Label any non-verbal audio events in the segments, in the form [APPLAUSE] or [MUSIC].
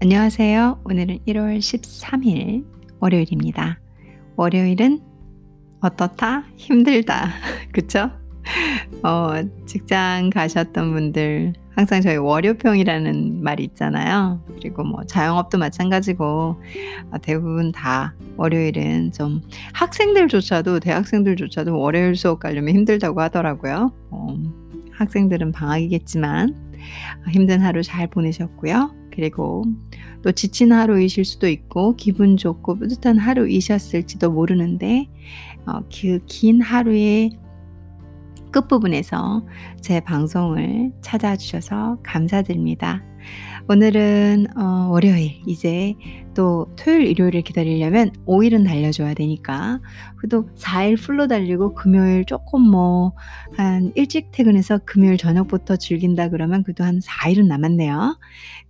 안녕하세요. 오늘은 1월 13일 월요일입니다. 월요일은 어떻다? 힘들다. [LAUGHS] 그쵸? 어, 직장 가셨던 분들 항상 저희 월요평이라는 말이 있잖아요. 그리고 뭐 자영업도 마찬가지고 어, 대부분 다 월요일은 좀 학생들조차도 대학생들조차도 월요일 수업 가려면 힘들다고 하더라고요. 어, 학생들은 방학이겠지만 힘든 하루 잘 보내셨고요. 그리고 또 지친 하루이실 수도 있고 기분 좋고 뿌듯한 하루이셨을지도 모르는데 어, 그긴 하루의 끝부분에서 제 방송을 찾아주셔서 감사드립니다. 오늘은 어, 월요일 이제 또 토요일 일요일을 기다리려면 5일은 달려줘야 되니까 또 4일 풀로 달리고 금요일 조금 뭐 한 일찍 퇴근해서 금요일 저녁부터 즐긴다 그러면 그래도 한 4일은 남았네요.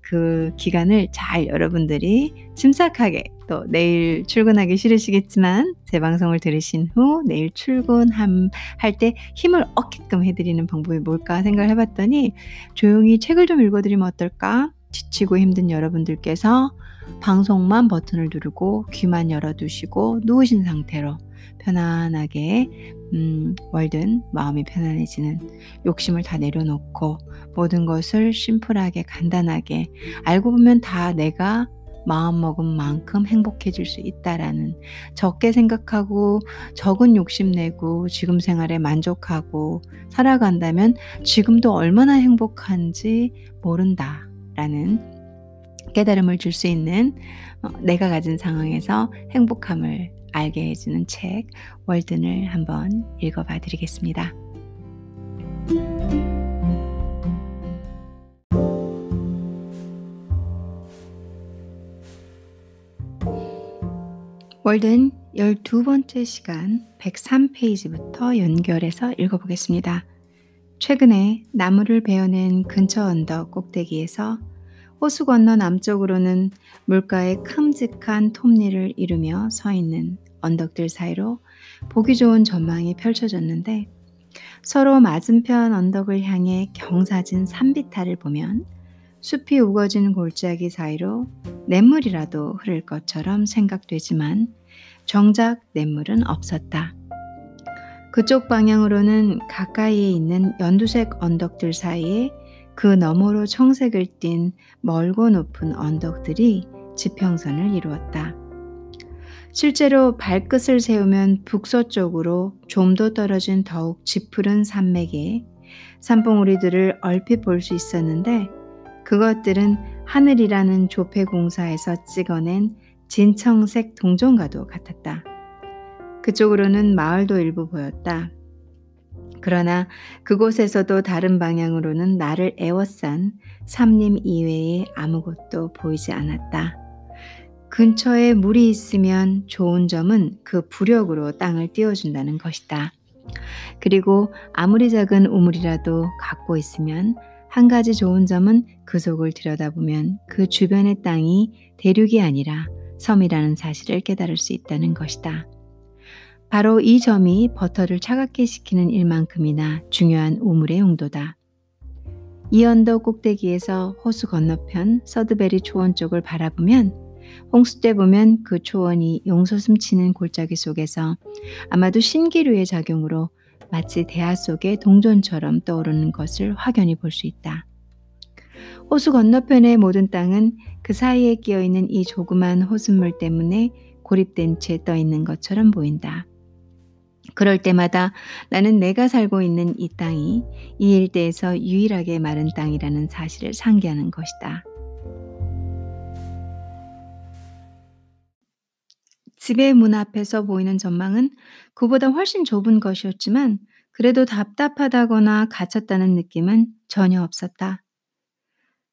그 기간을 잘 여러분들이 침착하게 또 내일 출근하기 싫으시겠지만 제 방송을 들으신 후 내일 출근할 때 힘을 얻게끔 해드리는 방법이 뭘까 생각을 해봤더니 조용히 책을 좀 읽어드리면 어떨까? 지치고 힘든 여러분들께서 방송만 버튼을 누르고 귀만 열어두시고 누우신 상태로 편안하게 음, 월든 마음이 편안해지는 욕심을 다 내려놓고 모든 것을 심플하게 간단하게 알고 보면 다 내가 마음먹은 만큼 행복해질 수 있다라는 적게 생각하고 적은 욕심내고 지금 생활에 만족하고 살아간다면 지금도 얼마나 행복한지 모른다라는 깨달음을 줄 수 있는 어, 내가 가진 상황에서 행복함을 알게 해주는 책 월든을 한번 읽어봐 드리겠습니다. 월든 12번째 시간 103페이지부터 연결해서 읽어보겠습니다. 최근에 나무를 베어낸 근처 언덕 꼭대기에서 호수 건너 남쪽으로는 물가의 큼직한 톱니를 이루며 서 있는 언덕들 사이로 보기 좋은 전망이 펼쳐졌는데 서로 맞은편 언덕을 향해 경사진 산비탈을 보면 숲이 우거진 골짜기 사이로 냇물이라도 흐를 것처럼 생각되지만 정작 냇물은 없었다. 그쪽 방향으로는 가까이에 있는 연두색 언덕들 사이에 그 너머로 청색을 띤 멀고 높은 언덕들이 지평선을 이루었다. 실제로 발끝을 세우면 북서쪽으로 좀 더 떨어진 더욱 짙푸른 산맥에 산봉우리들을 얼핏 볼 수 있었는데 그것들은 하늘이라는 조폐공사에서 찍어낸 진청색 동전과도 같았다. 그쪽으로는 마을도 일부 보였다. 그러나 그곳에서도 다른 방향으로는 나를 애워싼 삼림 이외에 아무것도 보이지 않았다. 근처에 물이 있으면 좋은 점은 그 부력으로 땅을 띄워준다는 것이다. 그리고 아무리 작은 우물이라도 갖고 있으면 한 가지 좋은 점은 그 속을 들여다보면 그 주변의 땅이 대륙이 아니라 섬이라는 사실을 깨달을 수 있다는 것이다. 바로 이 점이 버터를 차갑게 식히는 일만큼이나 중요한 우물의 용도다. 이 언덕 꼭대기에서 호수 건너편 서드베리 초원 쪽을 바라보면 홍수 때 보면 그 초원이 용솟음 치는 골짜기 속에서 아마도 신기류의 작용으로 마치 대하 속의 동전처럼 떠오르는 것을 확연히 볼 수 있다. 호수 건너편의 모든 땅은 그 사이에 끼어 있는 이 조그만 호수물 때문에 고립된 채 떠 있는 것처럼 보인다. 그럴 때마다 나는 내가 살고 있는 이 땅이 이 일대에서 유일하게 마른 땅이라는 사실을 상기하는 것이다. 집의 문 앞에서 보이는 전망은 그보다 훨씬 좁은 것이었지만 그래도 답답하다거나 갇혔다는 느낌은 전혀 없었다.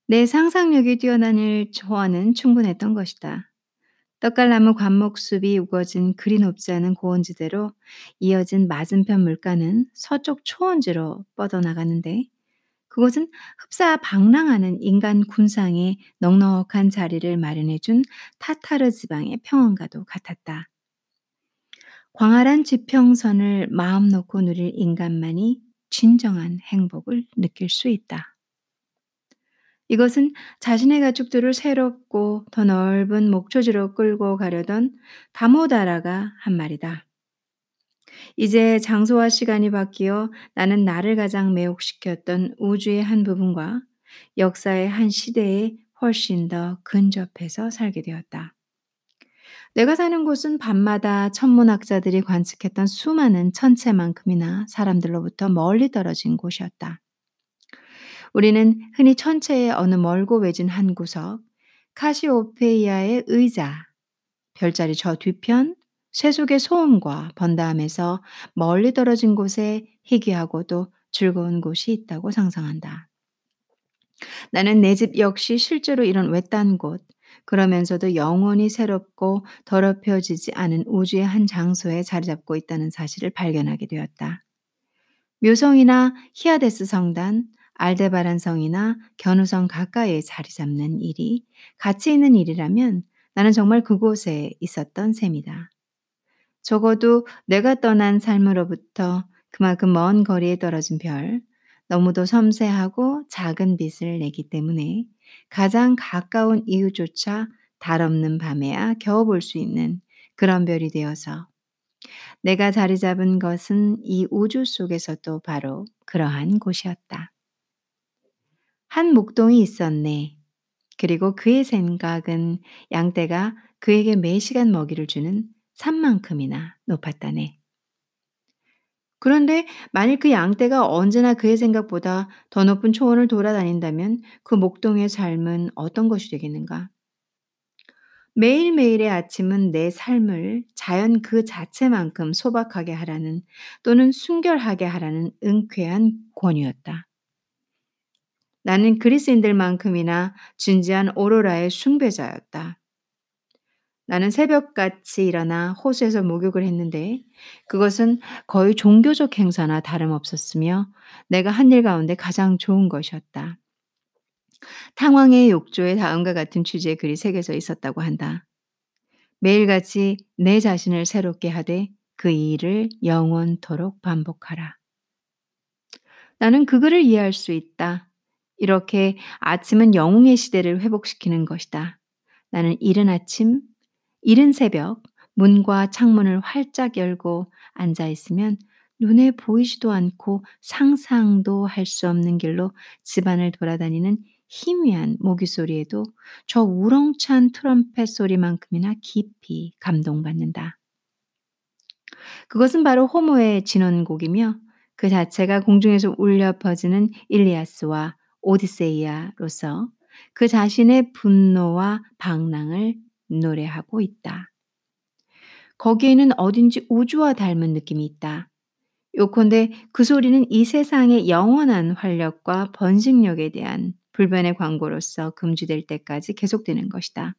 내 상상력이 뛰어나는 조언은 충분했던 것이다. 떡갈나무 관목숲이 우거진 그리 높지 않은 고원지대로 이어진 맞은편 물가는 서쪽 초원지로 뻗어나가는데 그곳은 흡사 방랑하는 인간 군상의 넉넉한 자리를 마련해준 타타르 지방의 평원과도 같았다. 광활한 지평선을 마음 놓고 누릴 인간만이 진정한 행복을 느낄 수 있다. 이것은 자신의 가축들을 새롭고 더 넓은 목초지로 끌고 가려던 다모다라가 한 말이다. 이제 장소와 시간이 바뀌어 나는 나를 가장 매혹시켰던 우주의 한 부분과 역사의 한 시대에 훨씬 더 근접해서 살게 되었다. 내가 사는 곳은 밤마다 천문학자들이 관측했던 수많은 천체만큼이나 사람들로부터 멀리 떨어진 곳이었다. 우리는 흔히 천체의 어느 멀고 외진 한 구석, 카시오페이아의 의자, 별자리 저 뒤편, 쇠 속의 소음과 번다함에서 멀리 떨어진 곳에 희귀하고도 즐거운 곳이 있다고 상상한다. 나는 내 집 역시 실제로 이런 외딴 곳, 그러면서도 영원히 새롭고 더럽혀지지 않은 우주의 한 장소에 자리 잡고 있다는 사실을 발견하게 되었다. 묘성이나 히아데스 성단, 알데바란 성이나 견우성 가까이에 자리 잡는 일이 가치 있는 일이라면 나는 정말 그곳에 있었던 셈이다. 적어도 내가 떠난 삶으로부터 그만큼 먼 거리에 떨어진 별, 너무도 섬세하고 작은 빛을 내기 때문에 가장 가까운 이유조차 달 없는 밤에야 겨우 볼 수 있는 그런 별이 되어서 내가 자리 잡은 것은 이 우주 속에서도 바로 그러한 곳이었다. 한 목동이 있었네. 그리고 그의 생각은 양떼가 그에게 매 시간 먹이를 주는 산만큼이나 높았다네. 그런데 만일 그 양떼가 언제나 그의 생각보다 더 높은 초원을 돌아다닌다면 그 목동의 삶은 어떤 것이 되겠는가? 매일매일의 아침은 내 삶을 자연 그 자체만큼 소박하게 하라는 또는 순결하게 하라는 은쾌한 권유였다. 나는 그리스인들만큼이나 진지한 오로라의 숭배자였다. 나는 새벽같이 일어나 호수에서 목욕을 했는데 그것은 거의 종교적 행사나 다름없었으며 내가 한 일 가운데 가장 좋은 것이었다. 탕왕의 욕조에 다음과 같은 취지의 글이 새겨져 있었다고 한다. 매일같이 내 자신을 새롭게 하되 그 일을 영원토록 반복하라. 나는 그 글을 이해할 수 있다. 이렇게 아침은 영웅의 시대를 회복시키는 것이다. 나는 이른 아침, 이른 새벽 문과 창문을 활짝 열고 앉아 있으면 눈에 보이지도 않고 상상도 할 수 없는 길로 집안을 돌아다니는 희미한 모기 소리에도 저 우렁찬 트럼펫 소리만큼이나 깊이 감동받는다. 그것은 바로 호모의 진원곡이며 그 자체가 공중에서 울려 퍼지는 일리아스와 오디세이아로서 그 자신의 분노와 방랑을 노래하고 있다. 거기에는 어딘지 우주와 닮은 느낌이 있다. 요컨대 그 소리는 이 세상의 영원한 활력과 번식력에 대한 불변의 광고로서 금지될 때까지 계속되는 것이다.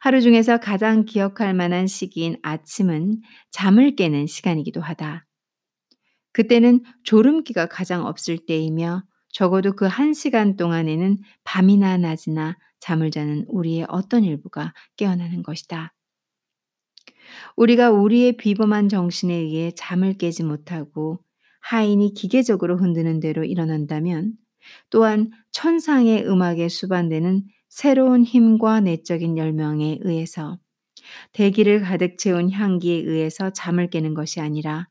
하루 중에서 가장 기억할 만한 시기인 아침은 잠을 깨는 시간이기도 하다. 그때는 졸음기가 가장 없을 때이며 적어도 그 한 시간 동안에는 밤이나 낮이나 잠을 자는 우리의 어떤 일부가 깨어나는 것이다. 우리가 우리의 비범한 정신에 의해 잠을 깨지 못하고 하인이 기계적으로 흔드는 대로 일어난다면 또한 천상의 음악에 수반되는 새로운 힘과 내적인 열명에 의해서 대기를 가득 채운 향기에 의해서 잠을 깨는 것이 아니라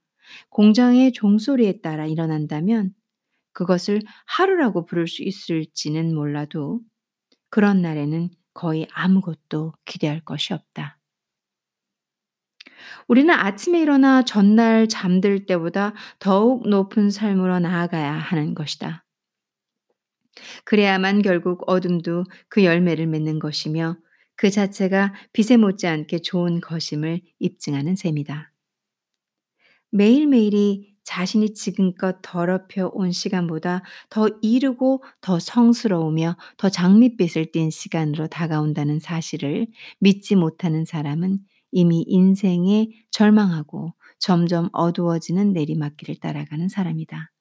공장의 종소리에 따라 일어난다면 그것을 하루라고 부를 수 있을지는 몰라도 그런 날에는 거의 아무것도 기대할 것이 없다. 우리는 아침에 일어나 전날 잠들 때보다 더욱 높은 삶으로 나아가야 하는 것이다. 그래야만 결국 어둠도 그 열매를 맺는 것이며 그 자체가 빛에 못지않게 좋은 것임을 입증하는 셈이다. 매일매일이 자신이 지금껏 더럽혀 온 시간보다 더 이르고 더 성스러우며 더 장밋빛을 띤 시간으로 다가온다는 사실을 믿지 못하는 사람은 이미 인생에 절망하고 점점 어두워지는 내리막길을 따라가는 사람이다.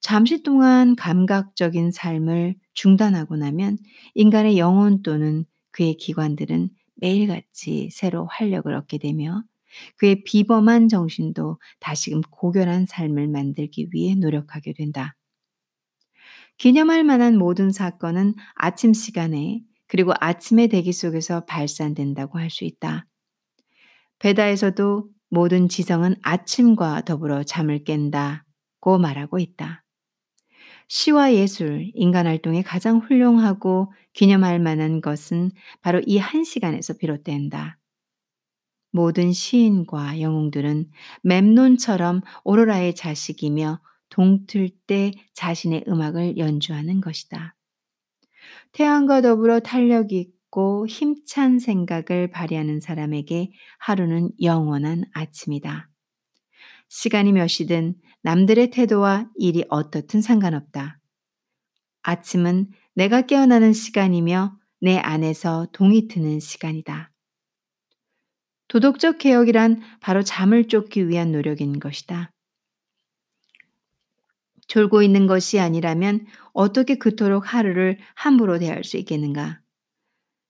잠시 동안 감각적인 삶을 중단하고 나면 인간의 영혼 또는 그의 기관들은 매일같이 새로 활력을 얻게 되며 그의 비범한 정신도 다시금 고결한 삶을 만들기 위해 노력하게 된다. 기념할 만한 모든 사건은 아침 시간에 그리고 아침의 대기 속에서 발산된다고 할 수 있다. 베다에서도 모든 지성은 아침과 더불어 잠을 깬다고 말하고 있다. 시와 예술, 인간 활동에 가장 훌륭하고 기념할 만한 것은 바로 이 한 시간에서 비롯된다. 모든 시인과 영웅들은 mem논처럼 오로라의 자식이며 동틀 때 자신의 음악을 연주하는 것이다. 태양과 더불어 탄력 있고 힘찬 생각을 발휘하는 사람에게 하루는 영원한 아침이다. 시간이 몇이든 남들의 태도와 일이 어떻든 상관없다. 아침은 내가 깨어나는 시간이며 내 안에서 동이 트는 시간이다. 도덕적 개혁이란 바로 잠을 쫓기 위한 노력인 것이다. 졸고 있는 것이 아니라면 어떻게 그토록 하루를 함부로 대할 수 있겠는가?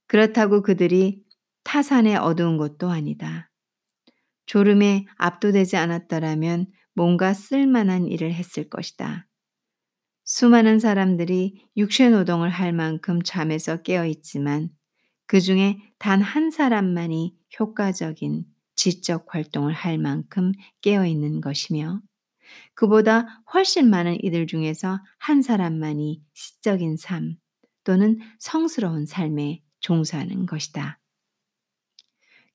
그렇다고 그들이 타산에 어두운 것도 아니다. 졸음에 압도되지 않았더라면 뭔가 쓸만한 일을 했을 것이다. 수많은 사람들이 육체 노동을 할 만큼 잠에서 깨어 있지만 그 중에 단 한 사람만이 효과적인 지적 활동을 할 만큼 깨어 있는 것이며 그보다 훨씬 많은 이들 중에서 한 사람만이 시적인 삶 또는 성스러운 삶에 종사하는 것이다.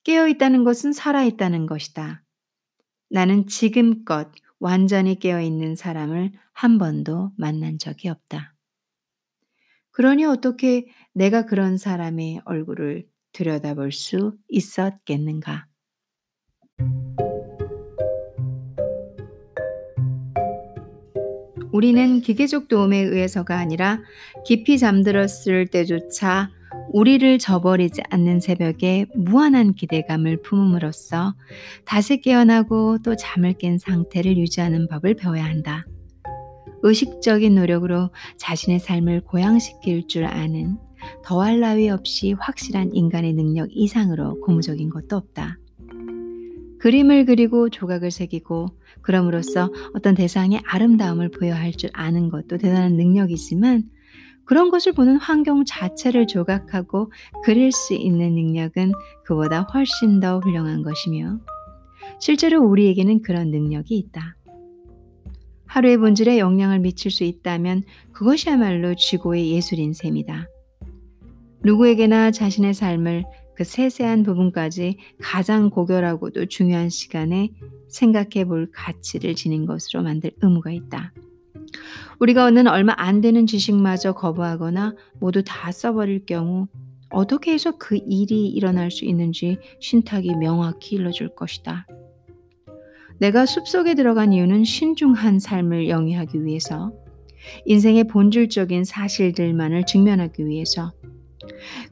깨어 있다는 것은 살아 있다는 것이다. 나는 지금껏 완전히 깨어 있는 사람을 한 번도 만난 적이 없다. 그러니 어떻게 내가 그런 사람의 얼굴을 들여다볼 수 있었겠는가? 우리는 기계적 도움에 의해서가 아니라 깊이 잠들었을 때조차 우리를 저버리지 않는 새벽에 무한한 기대감을 품음으로써 다시 깨어나고 또 잠을 깬 상태를 유지하는 법을 배워야 한다. 의식적인 노력으로 자신의 삶을 고양시킬 줄 아는 더할 나위 없이 확실한 인간의 능력 이상으로 고무적인 것도 없다. 그림을 그리고 조각을 새기고 그럼으로써 어떤 대상의 아름다움을 부여할 줄 아는 것도 대단한 능력이지만 그런 것을 보는 환경 자체를 조각하고 그릴 수 있는 능력은 그보다 훨씬 더 훌륭한 것이며 실제로 우리에게는 그런 능력이 있다. 하루의 본질에 영향을 미칠 수 있다면 그것이야말로 쥐고의 예술인 셈이다. 누구에게나 자신의 삶을 그 세세한 부분까지 가장 고결하고도 중요한 시간에 생각해 볼 가치를 지닌 것으로 만들 의무가 있다. 우리가 얻는 얼마 안 되는 지식마저 거부하거나 모두 다 써버릴 경우 어떻게 해서 그 일이 일어날 수 있는지 신탁이 명확히 일러줄 것이다. 내가 숲속에 들어간 이유는 신중한 삶을 영위하기 위해서, 인생의 본질적인 사실들만을 직면하기 위해서,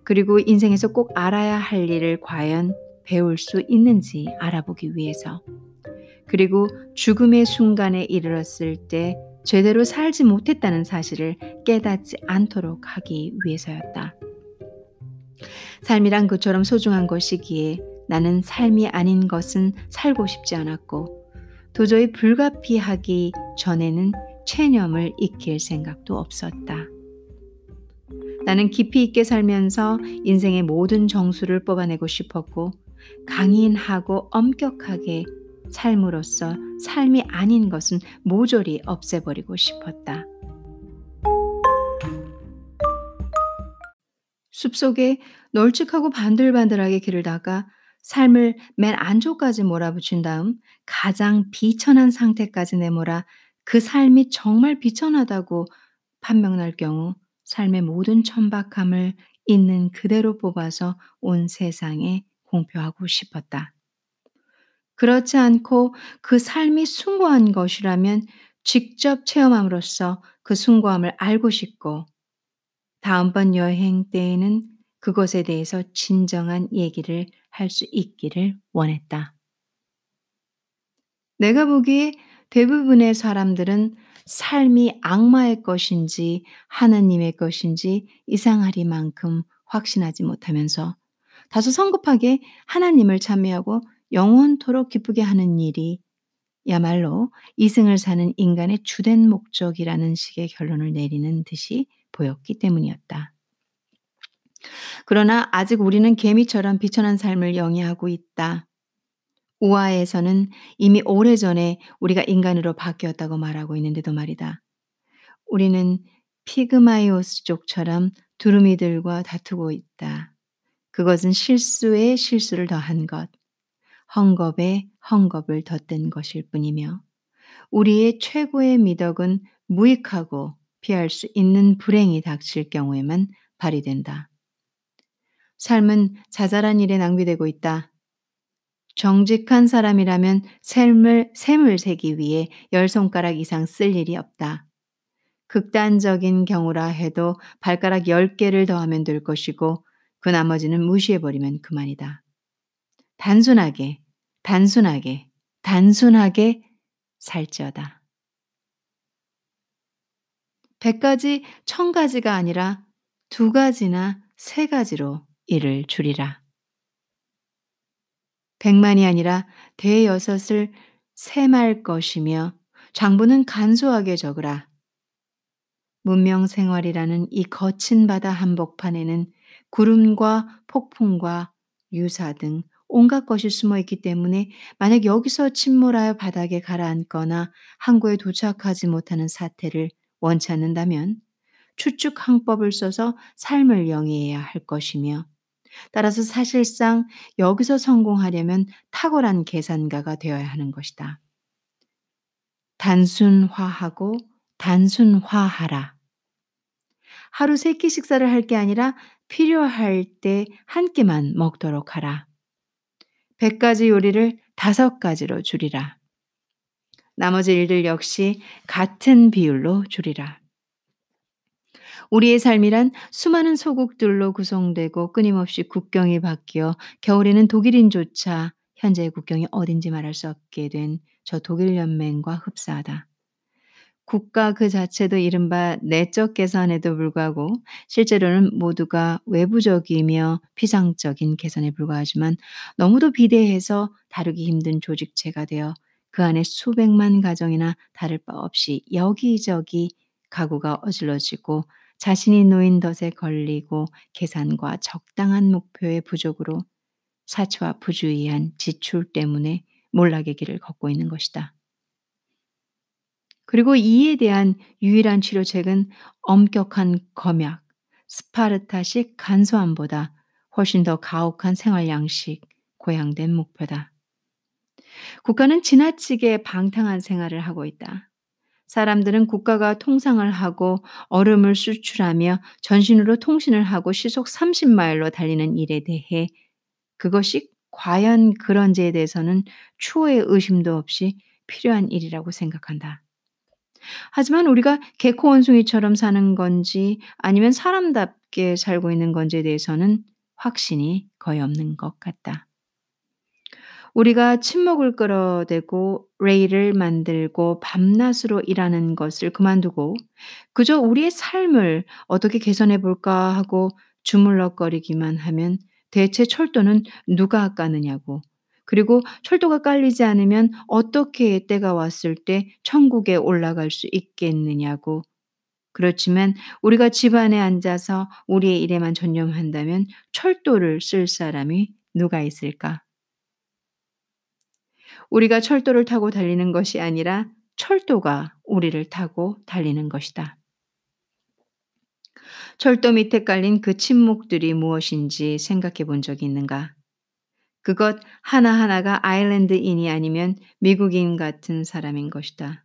그리고 인생에서 꼭 알아야 할 일을 과연 배울 수 있는지 알아보기 위해서, 그리고 죽음의 순간에 이르렀을 때 제대로 살지 못했다는 사실을 깨닫지 않도록 하기 위해서였다. 삶이란 그처럼 소중한 것이기에 나는 삶이 아닌 것은 살고 싶지 않았고 도저히 불가피하기 전에는 체념을 익힐 생각도 없었다. 나는 깊이 있게 살면서 인생의 모든 정수를 뽑아내고 싶었고 강인하고 엄격하게 삶으로서 삶이 아닌 것은 모조리 없애버리고 싶었다. 숲속에 널찍하고 반들반들하게 길을 닦아 삶을 맨 안쪽까지 몰아붙인 다음 가장 비천한 상태까지 내몰아 그 삶이 정말 비천하다고 판명날 경우 삶의 모든 천박함을 있는 그대로 뽑아서 온 세상에 공표하고 싶었다. 그렇지 않고 그 삶이 숭고한 것이라면 직접 체험함으로써 그 숭고함을 알고 싶고 다음번 여행 때에는 그것에 대해서 진정한 얘기를 할 수 있기를 원했다. 내가 보기에 대부분의 사람들은 삶이 악마의 것인지 하나님의 것인지 이상하리만큼 확신하지 못하면서 다소 성급하게 하나님을 참여하고 영원토록 기쁘게 하는 일이 야말로 이승을 사는 인간의 주된 목적이라는 식의 결론을 내리는 듯이 보였기 때문이었다. 그러나 아직 우리는 개미처럼 비천한 삶을 영위하고 있다. 우아에서는 이미 오래전에 우리가 인간으로 바뀌었다고 말하고 있는데도 말이다. 우리는 피그마이오스족처럼 두루미들과 다투고 있다. 그것은 실수에 실수를 더한 것, 헝겊에 헝겊을 덧댄 것일 뿐이며 우리의 최고의 미덕은 무익하고 피할 수 있는 불행이 닥칠 경우에만 발휘된다. 삶은 자잘한 일에 낭비되고 있다. 정직한 사람이라면 샘을, 샘을 세기 위해 열 손가락 이상 쓸 일이 없다. 극단적인 경우라 해도 발가락 10개를 더하면 될 것이고 그 나머지는 무시해버리면 그만이다. 단순하게, 단순하게, 단순하게 살지어다. 100가지, 1000가지가 아니라 두 가지나 세 가지로 일을 줄이라. 백만이 아니라 대여섯을 세말 것이며 장부는 간소하게 적으라. 문명 생활이라는 이 거친 바다 한복판에는 구름과 폭풍과 유사 등 온갖 것이 숨어 있기 때문에 만약 여기서 침몰하여 바닥에 가라앉거나 항구에 도착하지 못하는 사태를 원치 않는다면 추측 항법을 써서 삶을 영위해야 할 것이며 따라서 사실상 여기서 성공하려면 탁월한 계산가가 되어야 하는 것이다. 단순화하고 단순화하라. 하루 세 끼 식사를 할 게 아니라 필요할 때 한 끼만 먹도록 하라. 100가지 요리를 다섯 가지로 줄이라. 나머지 일들 역시 같은 비율로 줄이라. 우리의 삶이란 수많은 소국들로 구성되고 끊임없이 국경이 바뀌어 겨울에는 독일인조차 현재의 국경이 어딘지 말할 수 없게 된 저 독일 연맹과 흡사하다. 국가 그 자체도 이른바 내적 개선에도 불구하고 실제로는 모두가 외부적이며 피상적인 개선에 불과하지만 너무도 비대해서 다루기 힘든 조직체가 되어 그 안에 수백만 가정이나 다를 바 없이 여기저기 가구가 어질러지고 자신이 놓인 덫에 걸리고 계산과 적당한 목표의 부족으로 사치와 부주의한 지출 때문에 몰락의 길을 걷고 있는 것이다. 그리고 이에 대한 유일한 치료책은 엄격한 검약, 스파르타식 간소함보다 훨씬 더 가혹한 생활 양식, 고양된 목표다. 국가는 지나치게 방탕한 생활을 하고 있다. 사람들은 국가가 통상을 하고 얼음을 수출하며 전신으로 통신을 하고 시속 30마일로 달리는 일에 대해 그것이 과연 그런지에 대해서는 추호의 의심도 없이 필요한 일이라고 생각한다. 하지만 우리가 개코 원숭이처럼 사는 건지 아니면 사람답게 살고 있는 건지에 대해서는 확신이 거의 없는 것 같다. 우리가 침묵을 끌어대고 레이를 만들고 밤낮으로 일하는 것을 그만두고 그저 우리의 삶을 어떻게 개선해 볼까 하고 주물럭거리기만 하면 대체 철도는 누가 까느냐고 그리고 철도가 깔리지 않으면 어떻게 때가 왔을 때 천국에 올라갈 수 있겠느냐고 그렇지만 우리가 집 안에 앉아서 우리의 일에만 전념한다면 철도를 쓸 사람이 누가 있을까? 우리가 철도를 타고 달리는 것이 아니라 철도가 우리를 타고 달리는 것이다. 철도 밑에 깔린 그 침묵들이 무엇인지 생각해 본 적이 있는가? 그것 하나하나가 아일랜드인이 아니면 미국인 같은 사람인 것이다.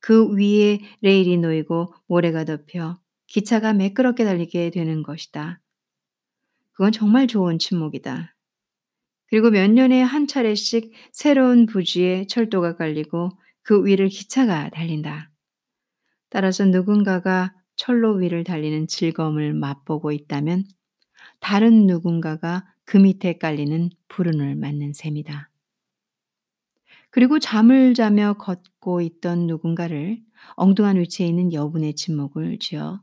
그 위에 레일이 놓이고 모래가 덮여 기차가 매끄럽게 달리게 되는 것이다. 그건 정말 좋은 침묵이다. 그리고 몇 년에 한 차례씩 새로운 부지에 철도가 깔리고 그 위를 기차가 달린다. 따라서 누군가가 철로 위를 달리는 즐거움을 맛보고 있다면 다른 누군가가 그 밑에 깔리는 불운을 맞는 셈이다. 그리고 잠을 자며 걷고 있던 누군가를 엉뚱한 위치에 있는 여분의 침묵을 지어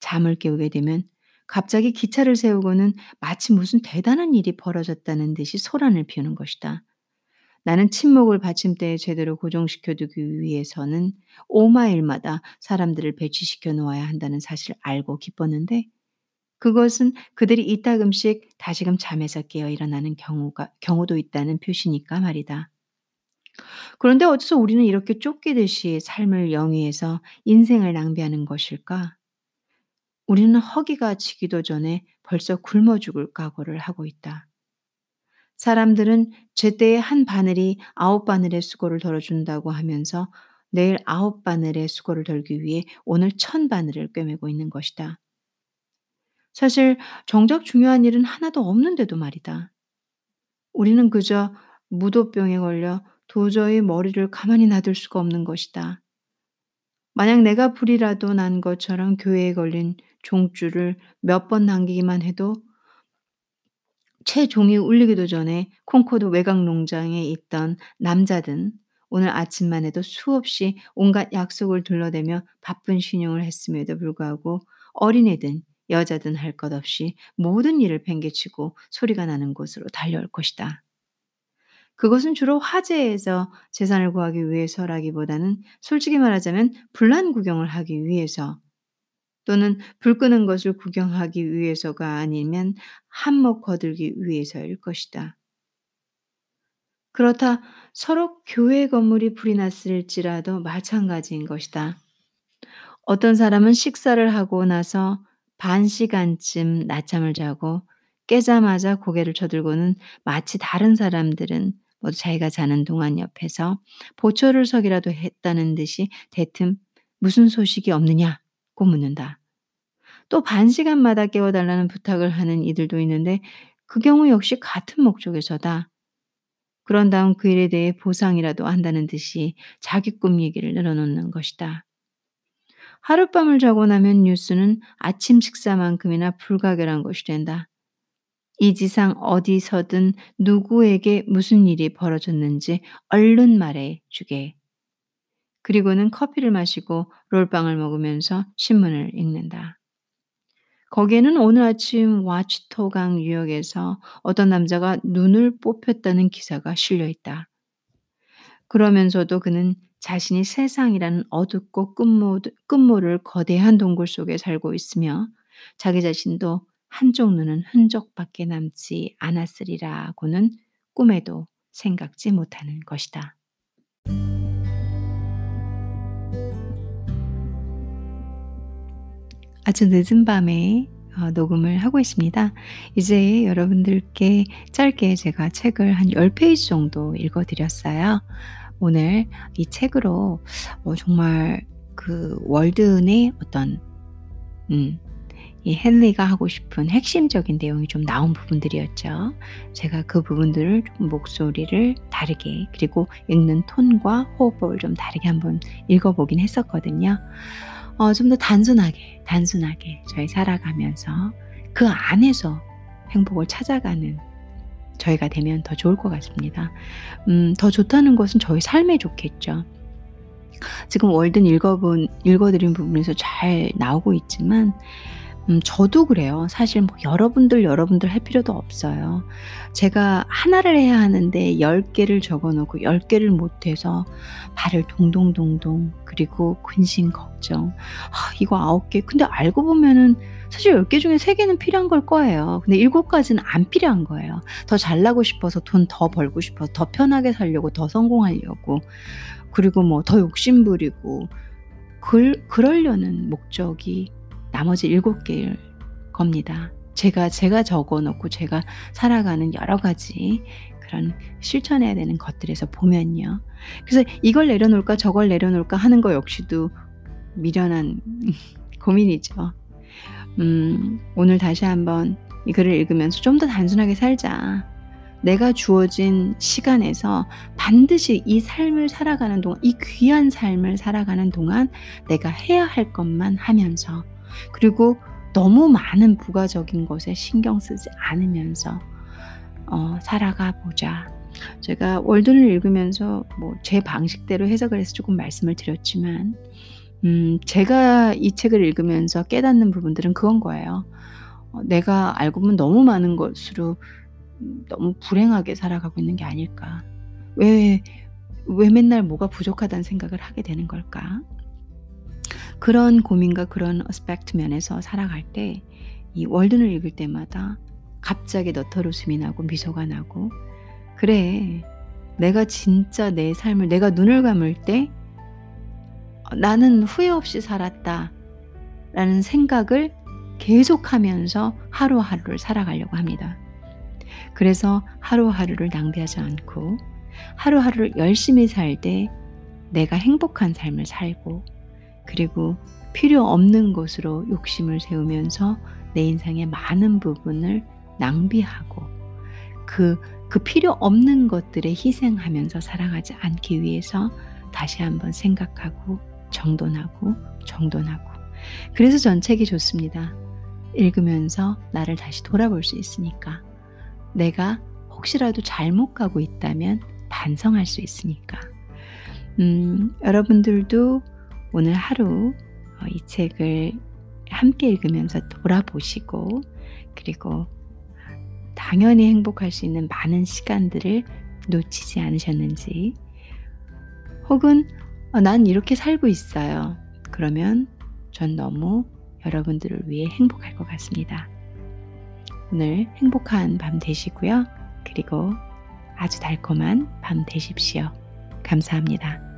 잠을 깨우게 되면 갑자기 기차를 세우고는 마치 무슨 대단한 일이 벌어졌다는 듯이 소란을 피우는 것이다. 나는 침묵을 받침대에 제대로 고정시켜 두기 위해서는 5마일마다 사람들을 배치시켜 놓아야 한다는 사실을 알고 기뻤는데 그것은 그들이 이따금씩 다시금 잠에서 깨어 일어나는 경우가 경우도 있다는 표시니까 말이다. 그런데 어째서 우리는 이렇게 쫓기듯이 삶을 영위해서 인생을 낭비하는 것일까? 우리는 허기가 지기도 전에 벌써 굶어 죽을 각오를 하고 있다. 사람들은 제때의 한 바늘이 아홉 바늘의 수고를 덜어준다고 하면서 내일 아홉 바늘의 수고를 덜기 위해 오늘 천 바늘을 꿰매고 있는 것이다. 사실 정작 중요한 일은 하나도 없는데도 말이다. 우리는 그저 무도병에 걸려 도저히 머리를 가만히 놔둘 수가 없는 것이다. 만약 내가 불이라도 난 것처럼 교회에 걸린 종줄을 몇 번 남기기만 해도 채 종이 울리기도 전에 콩코드 외곽 농장에 있던 남자든 오늘 아침만 해도 수없이 온갖 약속을 둘러대며 바쁜 신용을 했음에도 불구하고 어린애든 여자든 할 것 없이 모든 일을 팽개치고 소리가 나는 곳으로 달려올 것이다. 그것은 주로 화재에서 재산을 구하기 위해서라기보다는 솔직히 말하자면 불난 구경을 하기 위해서 또는 불 끄는 것을 구경하기 위해서가 아니면 한몫 거들기 위해서일 것이다. 그렇다 서로 교회 건물이 불이 났을지라도 마찬가지인 것이다. 어떤 사람은 식사를 하고 나서 반 시간쯤 낮잠을 자고 깨자마자 고개를 쳐들고는 마치 다른 사람들은 모두 자기가 자는 동안 옆에서 보초를 서기라도 했다는 듯이 대뜸 무슨 소식이 없느냐고 묻는다. 또 반 시간마다 깨워달라는 부탁을 하는 이들도 있는데 그 경우 역시 같은 목적에서다. 그런 다음 그 일에 대해 보상이라도 한다는 듯이 자기 꿈 얘기를 늘어놓는 것이다. 하룻밤을 자고 나면 뉴스는 아침 식사만큼이나 불가결한 것이 된다. 이 지상 어디서든 누구에게 무슨 일이 벌어졌는지 얼른 말해 주게. 그리고는 커피를 마시고 롤빵을 먹으면서 신문을 읽는다. 거기에는 오늘 아침 와치토강 유역에서 어떤 남자가 눈을 뽑혔다는 기사가 실려 있다. 그러면서도 그는 자신이 세상이라는 어둡고 끝모, 끝모를 거대한 동굴 속에 살고 있으며 자기 자신도 한쪽 눈은 흔적밖에 남지 않았으리라고는 꿈에도 생각지 못하는 것이다. 아주 늦은 밤에 어, 녹음을 하고 있습니다. 이제 여러분들께 짧게 제가 책을 한 10페이지 정도 읽어드렸어요. 오늘 이 책으로 어, 정말 그 월든의 어떤 음, 이 헨리가 하고 싶은 핵심적인 내용이 좀 나온 부분들이었죠. 제가 그 부분들을 좀 목소리를 다르게 그리고 읽는 톤과 호흡법을 좀 다르게 한번 읽어보긴 했었거든요. 어, 좀 더 단순하게, 단순하게 저희 살아가면서 그 안에서 행복을 찾아가는 저희가 되면 더 좋을 것 같습니다. 음, 더 좋다는 것은 저희 삶에 좋겠죠. 지금 월든 읽어본, 읽어드린 부분에서 잘 나오고 있지만, 음, 저도 그래요. 사실 뭐 여러분들, 여러분들 할 필요도 없어요. 제가 하나를 해야 하는데 10개를 적어 놓고 10개를 못 해서 발을 동동동동, 그리고 근심, 걱정. 아, 이거 9개. 근데 알고 보면은 사실 10개 중에 3개는 필요한 걸 거예요. 근데 7가지는 안 필요한 거예요. 더 잘나고 싶어서 돈 더 벌고 싶어서 더 편하게 살려고 더 성공하려고 그리고 뭐 더 욕심 부리고 그, 그러려는 목적이 나머지 7개일 겁니다. 제가 제가 적어 놓고 제가 살아가는 여러 가지 그런 실천해야 되는 것들에서 보면요. 그래서 이걸 내려놓을까 저걸 내려놓을까 하는 거 역시도 미련한 [LAUGHS] 고민이죠. 음, 오늘 다시 한번 이 글을 읽으면서 좀 더 단순하게 살자. 내가 주어진 시간에서 반드시 이 삶을 살아가는 동안, 이 귀한 삶을 살아가는 동안 내가 해야 할 것만 하면서, 그리고 너무 많은 부가적인 것에 신경 쓰지 않으면서, 어, 살아가 보자. 제가 월든을 읽으면서 뭐 제 방식대로 해석을 해서 조금 말씀을 드렸지만, 음, 제가 이 책을 읽으면서 깨닫는 부분들은 그건 거예요. 어, 내가 알고 보면 너무 많은 것으로 너무 불행하게 살아가고 있는 게 아닐까. 왜, 왜 맨날 뭐가 부족하다는 생각을 하게 되는 걸까? 그런 고민과 그런 어스펙트 면에서 살아갈 때 이 월든을 읽을 때마다 갑자기 너털 웃음이 나고 미소가 나고 그래 내가 진짜 내 삶을 내가 눈을 감을 때 나는 후회 없이 살았다 라는 생각을 계속하면서 하루하루를 살아가려고 합니다. 그래서 하루하루를 낭비하지 않고 하루하루를 열심히 살 때 내가 행복한 삶을 살고 그리고 필요 없는 것으로 욕심을 세우면서 내 인생의 많은 부분을 낭비하고 그, 그 필요 없는 것들에 희생하면서 살아가지 않기 위해서 다시 한번 생각하고 정돈하고 정돈하고. 그래서 전 책이 좋습니다. 읽으면서 나를 다시 돌아볼 수 있으니까. 내가 혹시라도 잘못 가고 있다면 반성할 수 있으니까. 음, 여러분들도 오늘 하루 어, 이 책을 함께 읽으면서 돌아보시고 그리고 당연히 행복할 수 있는 많은 시간들을 놓치지 않으셨는지 혹은 어, 난 이렇게 살고 있어요. 그러면 전 너무 여러분들을 위해 행복할 것 같습니다. 오늘 행복한 밤 되시고요. 그리고 아주 달콤한 밤 되십시오. 감사합니다.